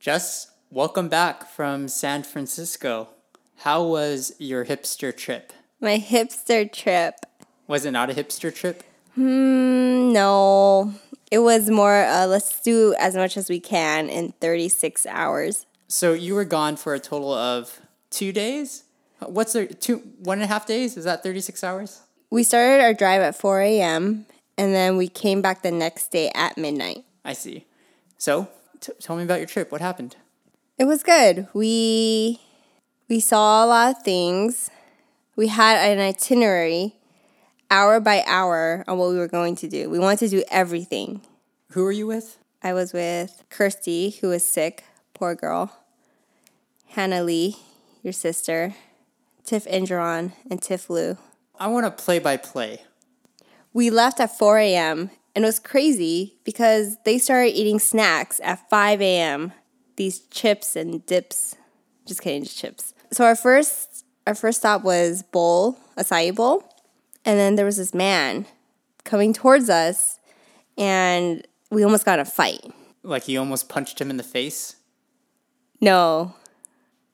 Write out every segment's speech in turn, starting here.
Jess, welcome back from San Francisco. How was your hipster trip? My hipster trip. Was it not a hipster trip? Hmm, no. It was more, uh, let's do as much as we can in 36 hours. So you were gone for a total of two days? What's there? Two, one and a half days? Is that 36 hours? We started our drive at 4 a.m. and then we came back the next day at midnight. I see. So, t- tell me about your trip. What happened? It was good. We we saw a lot of things. We had an itinerary hour by hour on what we were going to do. We wanted to do everything. Who were you with? I was with Kirsty, who was sick, poor girl. Hannah Lee, your sister, Tiff Indron, and Tiff Lu. I want to play by play. We left at 4 a.m. and it was crazy because they started eating snacks at 5 a.m. These chips and dips. Just kidding, just chips. So our first our first stop was bowl, acai bowl, and then there was this man coming towards us, and we almost got in a fight. Like you almost punched him in the face? No,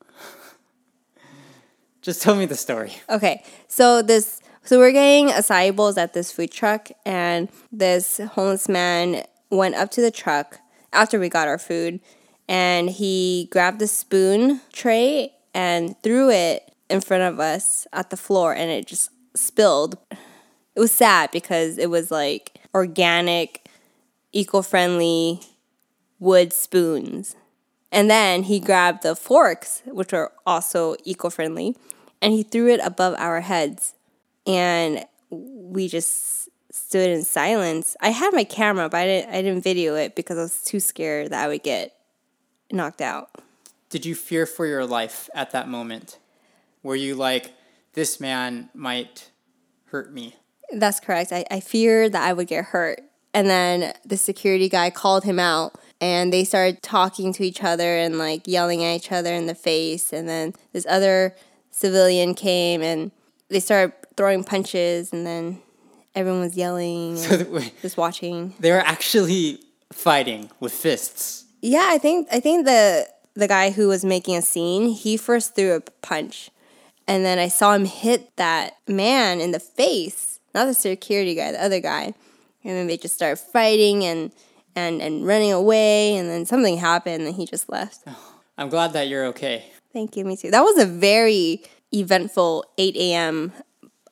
Just tell me the story. Okay, so this so we're getting acai bowls at this food truck, and this homeless man went up to the truck after we got our food, and he grabbed the spoon tray and threw it in front of us at the floor, and it just spilled. It was sad because it was like organic, eco-friendly wood spoons. And then he grabbed the forks, which are also eco friendly, and he threw it above our heads. And we just stood in silence. I had my camera, but I didn't, I didn't video it because I was too scared that I would get knocked out. Did you fear for your life at that moment? Were you like, this man might hurt me? That's correct. I, I feared that I would get hurt. And then the security guy called him out and they started talking to each other and like yelling at each other in the face. And then this other civilian came and they started throwing punches and then everyone was yelling So just watching. they were actually fighting with fists. Yeah, I think I think the the guy who was making a scene, he first threw a punch. And then I saw him hit that man in the face. Not the security guy, the other guy. And then they just started fighting and and and running away and then something happened and he just left. I'm glad that you're okay. Thank you, me too. That was a very eventful 8 a.m.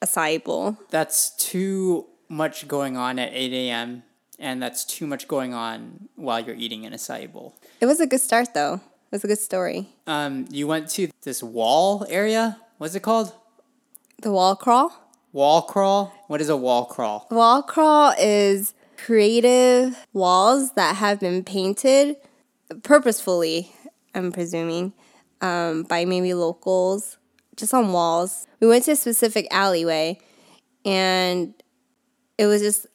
acai bowl. That's too much going on at 8 a.m., and that's too much going on while you're eating an acai bowl. It was a good start though. It was a good story. Um, you went to this wall area. What's it called? The wall crawl? Wall crawl? What is a wall crawl? Wall crawl is creative walls that have been painted purposefully, I'm presuming, um, by maybe locals, just on walls. We went to a specific alleyway and it was just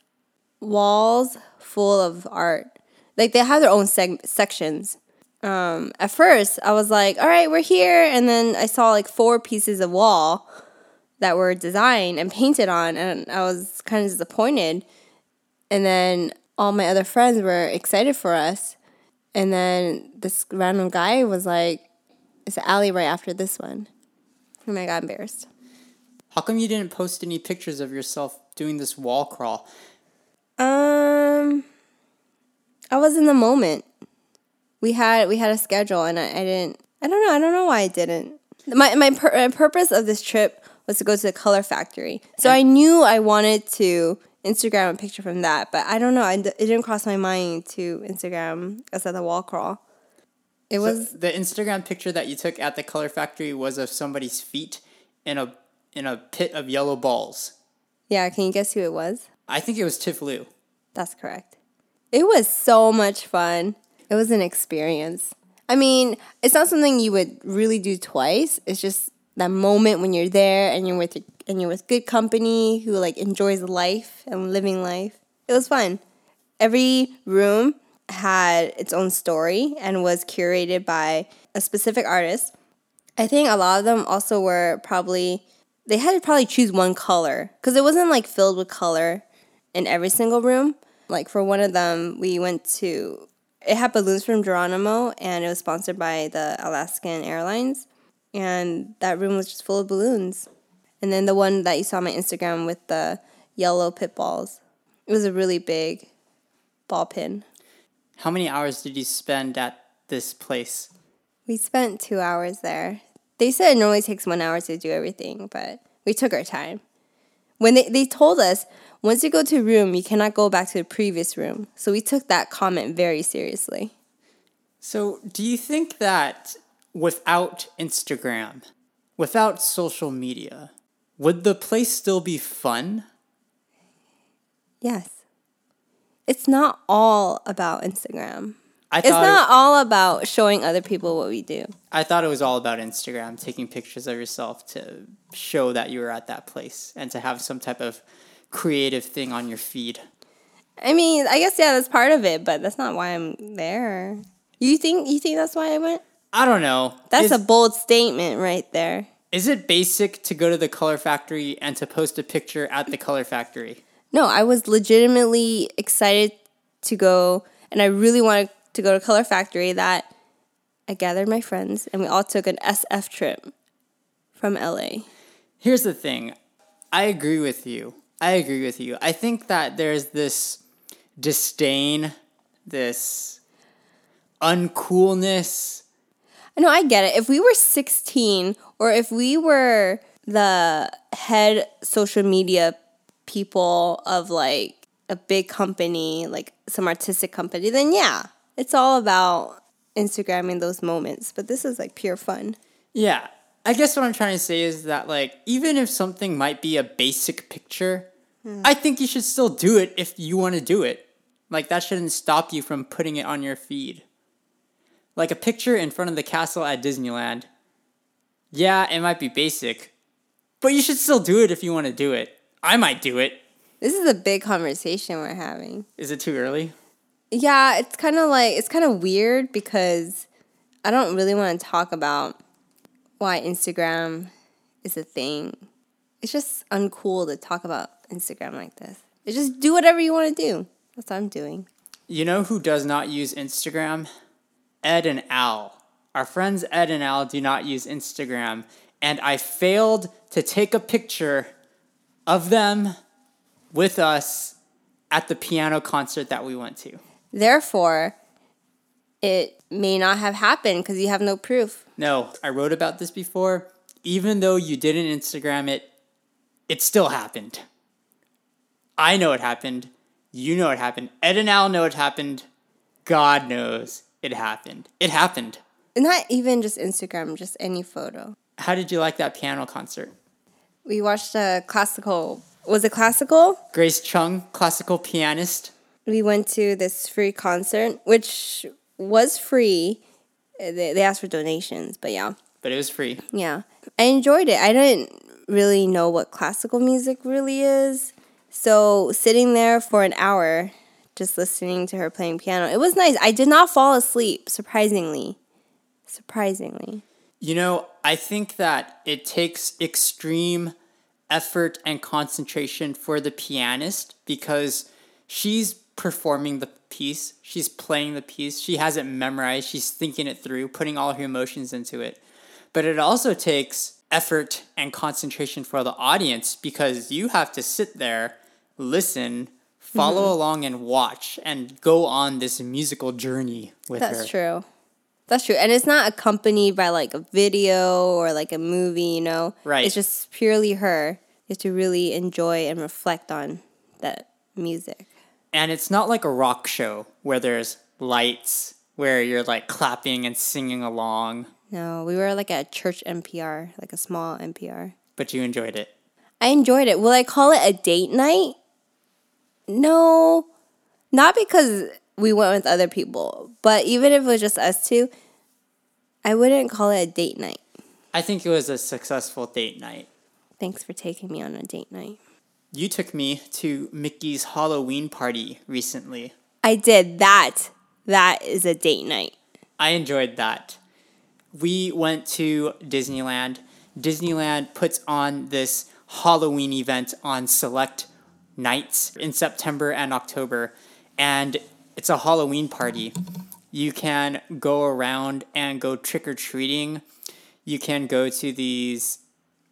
walls full of art. Like they have their own seg- sections. Um, at first, I was like, all right, we're here. And then I saw like four pieces of wall that were designed and painted on, and I was kind of disappointed. And then all my other friends were excited for us. And then this random guy was like, it's an alley right after this one. And I got embarrassed. How come you didn't post any pictures of yourself doing this wall crawl? Um, I was in the moment. We had we had a schedule, and I, I didn't. I don't know. I don't know why I didn't. My my, pur- my purpose of this trip was to go to the color factory, so I knew I wanted to Instagram a picture from that, but I don't know. It didn't cross my mind to Instagram us at the wall crawl. It was the Instagram picture that you took at the color factory was of somebody's feet in a in a pit of yellow balls. yeah. Can you guess who it was? I think it was Tiff Lu. That's correct. It was so much fun. It was an experience. I mean, it's not something you would really do twice. It's just that moment when you're there and you're with and you're with good company who like enjoys life and living life. It was fun. Every room had its own story and was curated by a specific artist. I think a lot of them also were probably they had to probably choose one color because it wasn't like filled with color in every single room. Like for one of them, we went to it had balloons from Geronimo, and it was sponsored by the Alaskan Airlines. And that room was just full of balloons. And then the one that you saw on my Instagram with the yellow pit balls, it was a really big ball pin. How many hours did you spend at this place? We spent two hours there. They said it normally takes one hour to do everything, but we took our time. When they, they told us, once you go to a room, you cannot go back to the previous room. So we took that comment very seriously. So, do you think that without Instagram, without social media, would the place still be fun? Yes. It's not all about Instagram. I It's not all about showing other people what we do. I thought it was all about Instagram, taking pictures of yourself to show that you were at that place and to have some type of creative thing on your feed. I mean, I guess yeah, that's part of it, but that's not why I'm there. You think you think that's why I went? I don't know. That's is, a bold statement right there. is it basic to go to the color factory and to post a picture at the color factory? No, I was legitimately excited to go, and I really wanted to go to Color Factory. That I gathered my friends, and we all took an SF trip from LA. Here's the thing. I agree with you. I agree with you. I think that there's this disdain, this uncoolness. No, I get it. If we were 16 or if we were the head social media people of like a big company, like some artistic company, then yeah, it's all about Instagramming those moments. But this is like pure fun. Yeah. I guess what I'm trying to say is that like even if something might be a basic picture, hmm. I think you should still do it if you want to do it. Like that shouldn't stop you from putting it on your feed. Like a picture in front of the castle at Disneyland. Yeah, it might be basic, but you should still do it if you want to do it. I might do it. This is a big conversation we're having. Is it too early? Yeah, it's kind of like it's kind of weird because I don't really want to talk about why Instagram is a thing. It's just uncool to talk about Instagram like this. It's just do whatever you want to do. That's what I'm doing. You know who does not use Instagram? Ed and Al. Our friends Ed and Al do not use Instagram, and I failed to take a picture of them with us at the piano concert that we went to. Therefore, it may not have happened because you have no proof. No, I wrote about this before. Even though you didn't Instagram it, it still happened. I know it happened. You know it happened. Ed and Al know it happened. God knows it happened. It happened. Not even just Instagram, just any photo. How did you like that piano concert? We watched a classical. Was it classical? Grace Chung, classical pianist. we went to this free concert, which was free. They, they asked for donations, but yeah, but it was free. yeah. I enjoyed it. I didn't really know what classical music really is. So sitting there for an hour, just listening to her playing piano, it was nice. I did not fall asleep, surprisingly. Surprisingly. You know, I think that it takes extreme effort and concentration for the pianist because she's performing the piece, she's playing the piece, she has it memorized, she's thinking it through, putting all her emotions into it. But it also takes effort and concentration for the audience because you have to sit there, listen, follow mm-hmm. along, and watch and go on this musical journey with her. That's true. That's true. And it's not accompanied by like a video or like a movie, you know? Right. It's just purely her. You have to really enjoy and reflect on that music. And it's not like a rock show where there's lights, where you're like clapping and singing along, No, we were like at a church NPR, like a small NPR. but you enjoyed it. I enjoyed it. Will I call it a date night? No, not because we went with other people, but even if it was just us two, I wouldn't call it a date night. I think it was a successful date night. Thanks for taking me on a date night. You took me to Mickey's Halloween party recently. I did that. That is a date night. I enjoyed that. We went to Disneyland. Disneyland puts on this Halloween event on select nights in September and October, and it's a Halloween party. You can go around and go trick or treating. You can go to these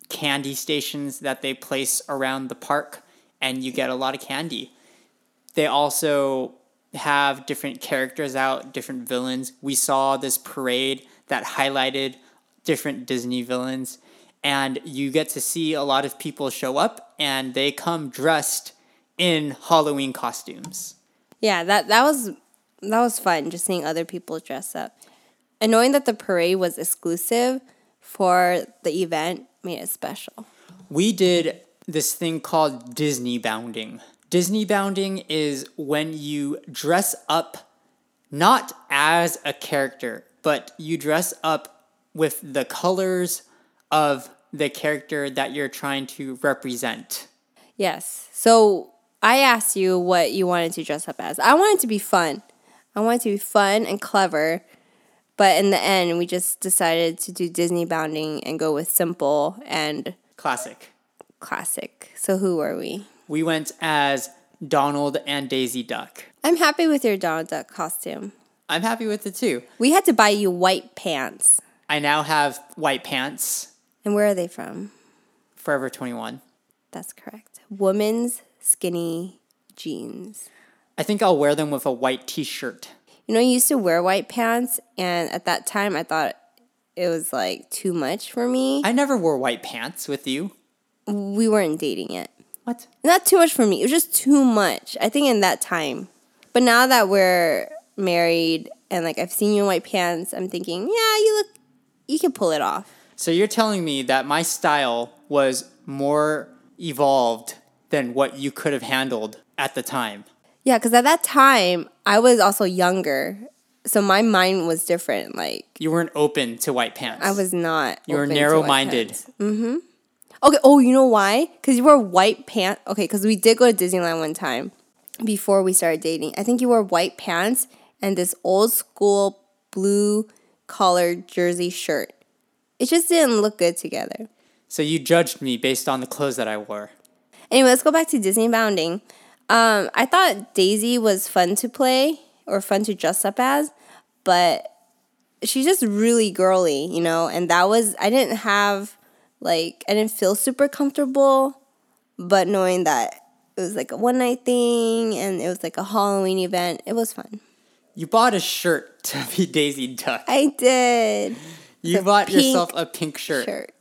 candy stations that they place around the park, and you get a lot of candy. They also have different characters out, different villains. We saw this parade that highlighted different Disney villains, and you get to see a lot of people show up and they come dressed in Halloween costumes. Yeah, that that was that was fun just seeing other people dress up. And knowing that the parade was exclusive for the event made it special. We did this thing called Disney bounding. Disney bounding is when you dress up not as a character, but you dress up with the colors of the character that you're trying to represent. Yes. So I asked you what you wanted to dress up as. I wanted to be fun. I wanted to be fun and clever. But in the end, we just decided to do Disney bounding and go with simple and Classic. classic. So who were we? We went as Donald and Daisy Duck. I'm happy with your Donald Duck costume. I'm happy with it too. We had to buy you white pants. I now have white pants, And where are they from? Forever 21. That's correct. Women's skinny jeans. I think I'll wear them with a white t shirt. You know, I used to wear white pants, and at that time, I thought it was like too much for me. I never wore white pants with you. we weren't dating yet. What? Not too much for me. It was just too much. I think in that time. But now that we're married and like I've seen you in white pants, I'm thinking, yeah, you look, you can pull it off. So you're telling me that my style was more evolved than what you could have handled at the time. Yeah, because at that time I was also younger, so my mind was different. Like You weren't open to white pants. I was not. You were open to white narrow-minded. Mm-hmm. Okay. Oh, you know why? Because you wore white pants. Okay, because we did go to Disneyland one time before we started dating. I think you wore white pants and this old school blue collared jersey shirt. It just didn't look good together. So you judged me based on the clothes that I wore. Anyway, let's go back to Disney Bounding. Um, I thought Daisy was fun to play or fun to dress up as, but she's just really girly, you know. And that was I didn't have like I didn't feel super comfortable, but knowing that it was like a one night thing and it was like a Halloween event, it was fun. You bought a shirt to be Daisy Duck. I did You a bought yourself a pink shirt. shirt.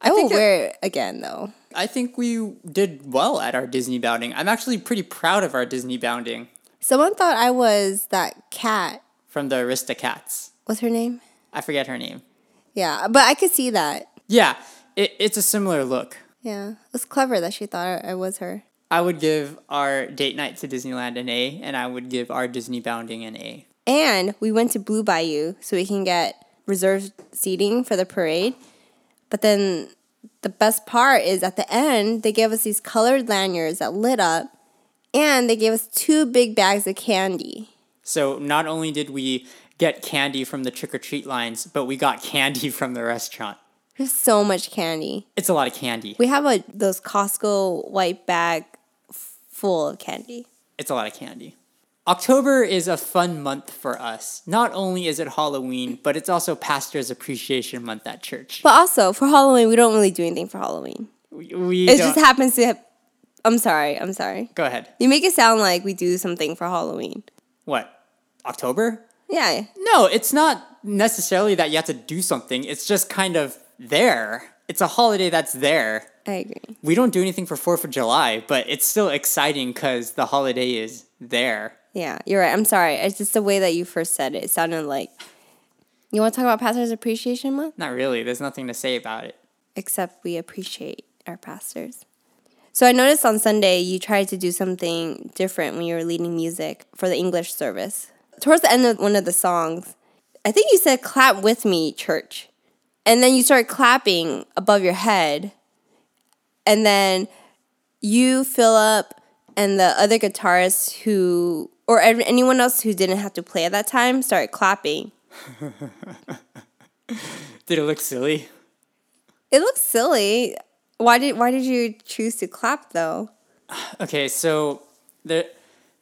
I, will think wear it again though. I think we did well at our Disney bounding. I'm actually pretty proud of our Disney bounding Someone thought I was that cat. from the Aristocats. What's her name? I forget her name. Yeah, but I could see that. Yeah, it, it's a similar look. Yeah, it was clever that she thought I was her. I would give our date night to Disneyland an A, and I would give our Disney bounding an A. And we went to Blue Bayou so we can get reserved seating for the parade. But then the best part is at the end, they gave us these colored lanyards that lit up, and they gave us two big bags of candy. So not only did we get candy from the trick or treat lines, but we got candy from the restaurant. There's so much candy. It's a lot of candy. We have a those Costco white bag full of candy. It's a lot of candy. October is a fun month for us. Not only is it Halloween, but it's also Pastor's Appreciation Month at church. But also for Halloween, we don't really do anything for Halloween. We, we It don't- just happens to. Have, I'm sorry. I'm sorry. go ahead. You make it sound like we do something for Halloween. What? October? Yeah. No, it's not necessarily that you have to do something. It's just kind of there. It's a holiday that's there. I agree. We don't do anything for 4th of July, but it's still exciting because the holiday is there. Yeah, you're right. I'm sorry. It's just the way that you first said it. It sounded like. You want to talk about Pastors Appreciation Month? Not really. There's nothing to say about it. Except we appreciate our pastors. So I noticed on Sunday you tried to do something different when you were leading music for the English service. Towards the end of one of the songs, I think you said, clap with me, church. And then you started clapping above your head. And then you, Philip, and the other guitarists who, or anyone else who didn't have to play at that time, started clapping. Did it look silly? It looks silly. Why did why did you choose to clap though? Okay, so there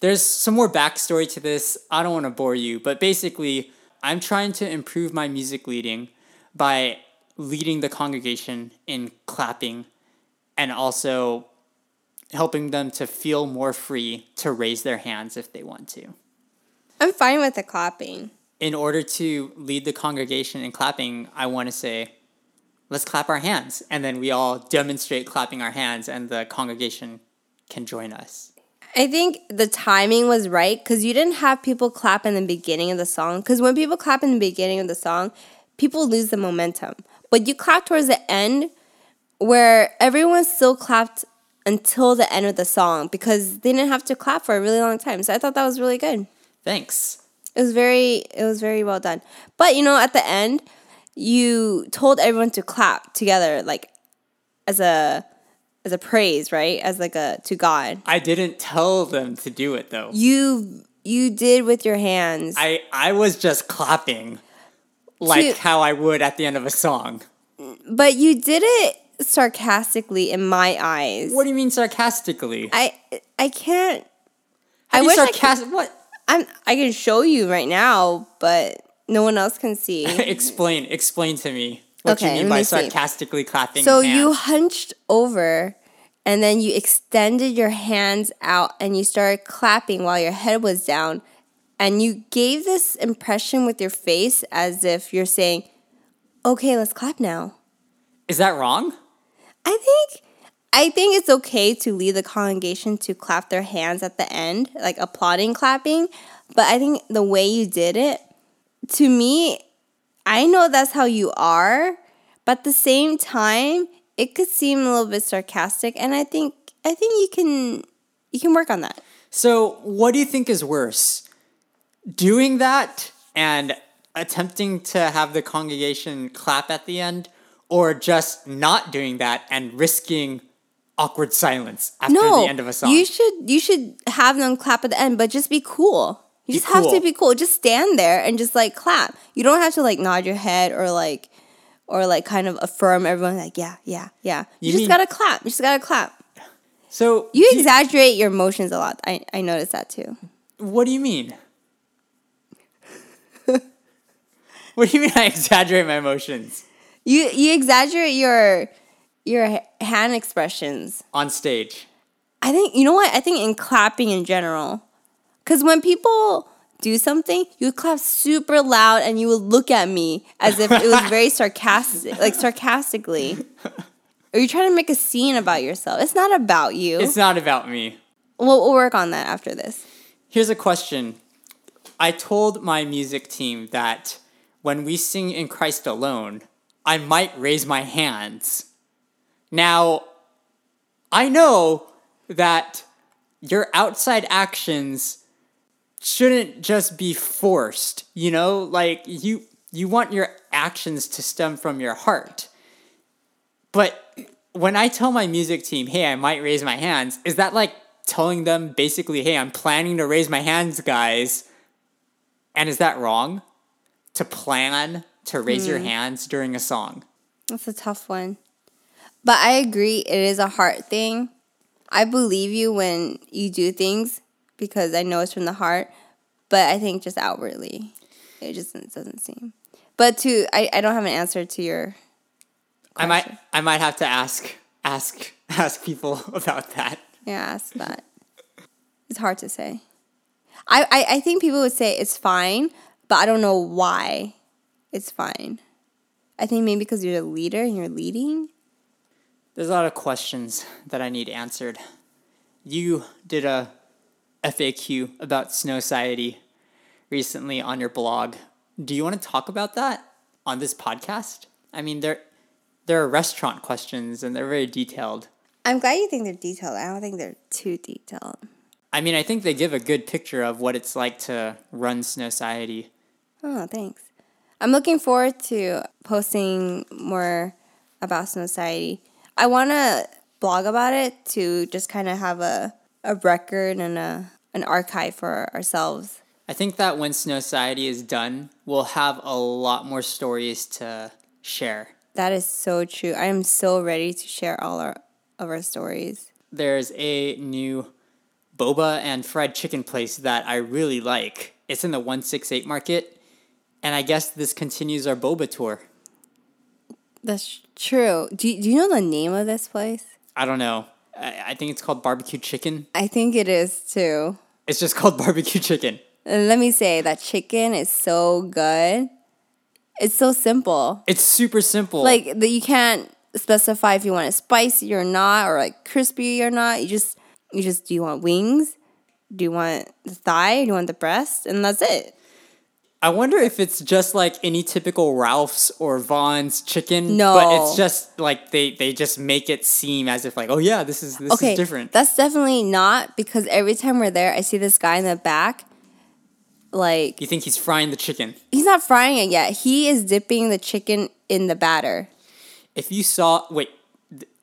there's some more backstory to this. I don't want to bore you, but basically, I'm trying to improve my music leading by leading the congregation in clapping and also helping them to feel more free to raise their hands if they want to. I'm fine with the clapping. In order to lead the congregation in clapping, I want to say, let's clap our hands. And then we all demonstrate clapping our hands, and the congregation can join us. I think the timing was right because you didn't have people clap in the beginning of the song. Because when people clap in the beginning of the song, people lose the momentum. But you clap towards the end where everyone still clapped until the end of the song because they didn't have to clap for a really long time. So I thought that was really good. Thanks. It was very it was very well done. But you know, at the end, you told everyone to clap together like as a as a praise, right? As like a to God. I didn't tell them to do it though. You you did with your hands. I I was just clapping like To- how I would at the end of a song. but you did it sarcastically in my eyes. What do you mean sarcastically? I I can't How I do you I could- sarcastic what? I'm I can show you right now, but no one else can see. explain explain to me what Okay, you mean by me see. sarcastically clapping. So hands. you hunched over and then you extended your hands out and you started clapping while your head was down. And you gave this impression with your face as if you're saying, okay, let's clap now. Is that wrong? I think I think it's okay to lead the congregation to clap their hands at the end, like applauding clapping, but I think the way you did it to me I know that's how you are, but at the same time it could seem a little bit sarcastic and I think I think you can you can work on that. So, what do you think is worse? Doing that and attempting to have the congregation clap at the end, or just not doing that and risking awkward silence after No, the end of a song? you should you should have them clap at the end, but just be cool. You Be just have to be cool. Just stand there and just like clap. You don't have to like nod your head or like or like kind of affirm everyone like yeah yeah yeah. You, You just mean- gotta clap. You just gotta clap. so, You exaggerate your emotions a lot. I I noticed that too. what do you mean? what do you mean I exaggerate my emotions You you exaggerate your your hand expressions. on stage? I think you know what? I think in clapping in general, because when people do something, you would clap super loud and you would look at me as if it was very sarcastic, like sarcastically. Are you trying to make a scene about yourself? It's not about you. It's not about me. we'll, we'll work on that after this. Here's a question. I told my music team that when we sing in Christ alone, I might raise my hands. Now, I know that your outside actions shouldn't just be forced, you know? Like you you want your actions to stem from your heart. But when I tell my music team, "Hey, I might raise my hands," is that like telling them basically, "Hey, I'm planning to raise my hands, guys." And is that wrong? To plan to raise your hmm. hands during a song? That's a tough one. But I agree, it is a heart thing. I believe you when you do things because I know it's from the heart. But I think just outwardly, it just it doesn't seem. But to I, I don't have an answer to your. I might. I might have to ask ask ask people about that. Yeah, ask that. It's hard to say. I, I, I think people would say it's fine, but I don't know why it's fine. I think maybe because you're the leader and you're leading. There's a lot of questions that I need answered. You did a FAQ about Snow Society recently on your blog. Do you want to talk about that on this podcast? I mean, there there are restaurant questions and they're very detailed. I'm glad you think they're detailed. I don't think they're too detailed. I mean, I think they give a good picture of what it's like to run Snow Society. Oh, thanks. I'm looking forward to posting more about Snow Society. I want to blog about it to just kind of have a, a record and a, an archive for ourselves. I think that when Snow Society is done, we'll have a lot more stories to share. That is so true. I am so ready to share all our, of our stories. There's a new boba and fried chicken place that I really like. It's in the 168 market. And I guess this continues our boba tour. That's true. Do you, do you know the name of this place? I don't know. I, I think it's called barbecue chicken. I think it is too. It's just called barbecue chicken. And let me say that chicken is so good. It's so simple. It's super simple. Like that you can't specify if you want it spicy or not or like crispy or not. You just you just do you want wings? Do you want the thigh? Do you want the breast? And that's it. I wonder if it's just like any typical Ralph's or Vons chicken. No. But it's just like they, they just make it seem as if like, oh yeah, this is this okay, is different. That's definitely not because every time we're there, I see this guy in the back. Like you think he's frying the chicken? he's not frying it yet. He is dipping the chicken in the batter. If you saw wait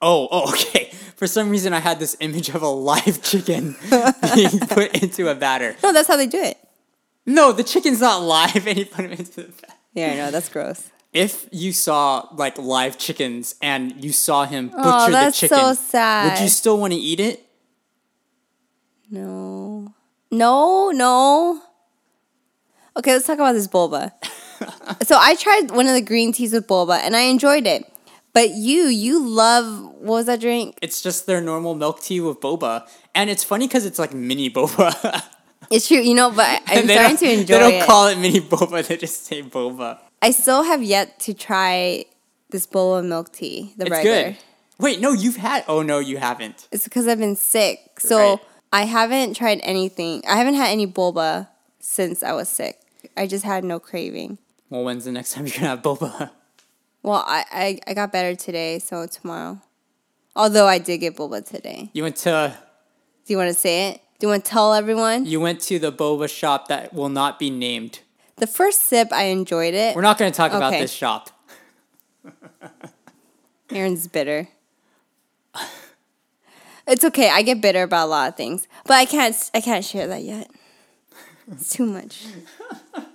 oh, oh okay. For some reason I had this image of a live chicken being put into a batter. No, that's how they do it. No, the chicken's not live and he put him into the batter. Yeah, I know that's gross. If you saw like live chickens and you saw him oh, butcher Oh, that's the chicken, so sad. would you still want to eat it? No, no, no. Okay, let's talk about this boba. so I tried one of the green teas with boba and I enjoyed it. But you, you love what was that drink? It's just their normal milk tea with boba, and it's funny because it's like mini boba. It's true, you know, but I'm starting to enjoy it. They don't it. call it mini boba; they just say boba. I still have yet to try this bowl of milk tea, the It's regular. good. Wait, no, you've had. Oh no, you haven't. It's because I've been sick. So Right. I haven't tried anything. I haven't had any boba since I was sick. I just had no craving. Well, when's the next time you're gonna have boba? Well, I, I, I got better today, so tomorrow. Although I did get boba today. You went to Do you want to say it? Do you want to tell everyone? you went to the boba shop that will not be named. The first sip, I enjoyed it. We're not gonna talk about this shop. Aaron's bitter. It's okay. I get bitter about a lot of things, but I can't. I can't share that yet. It's too much.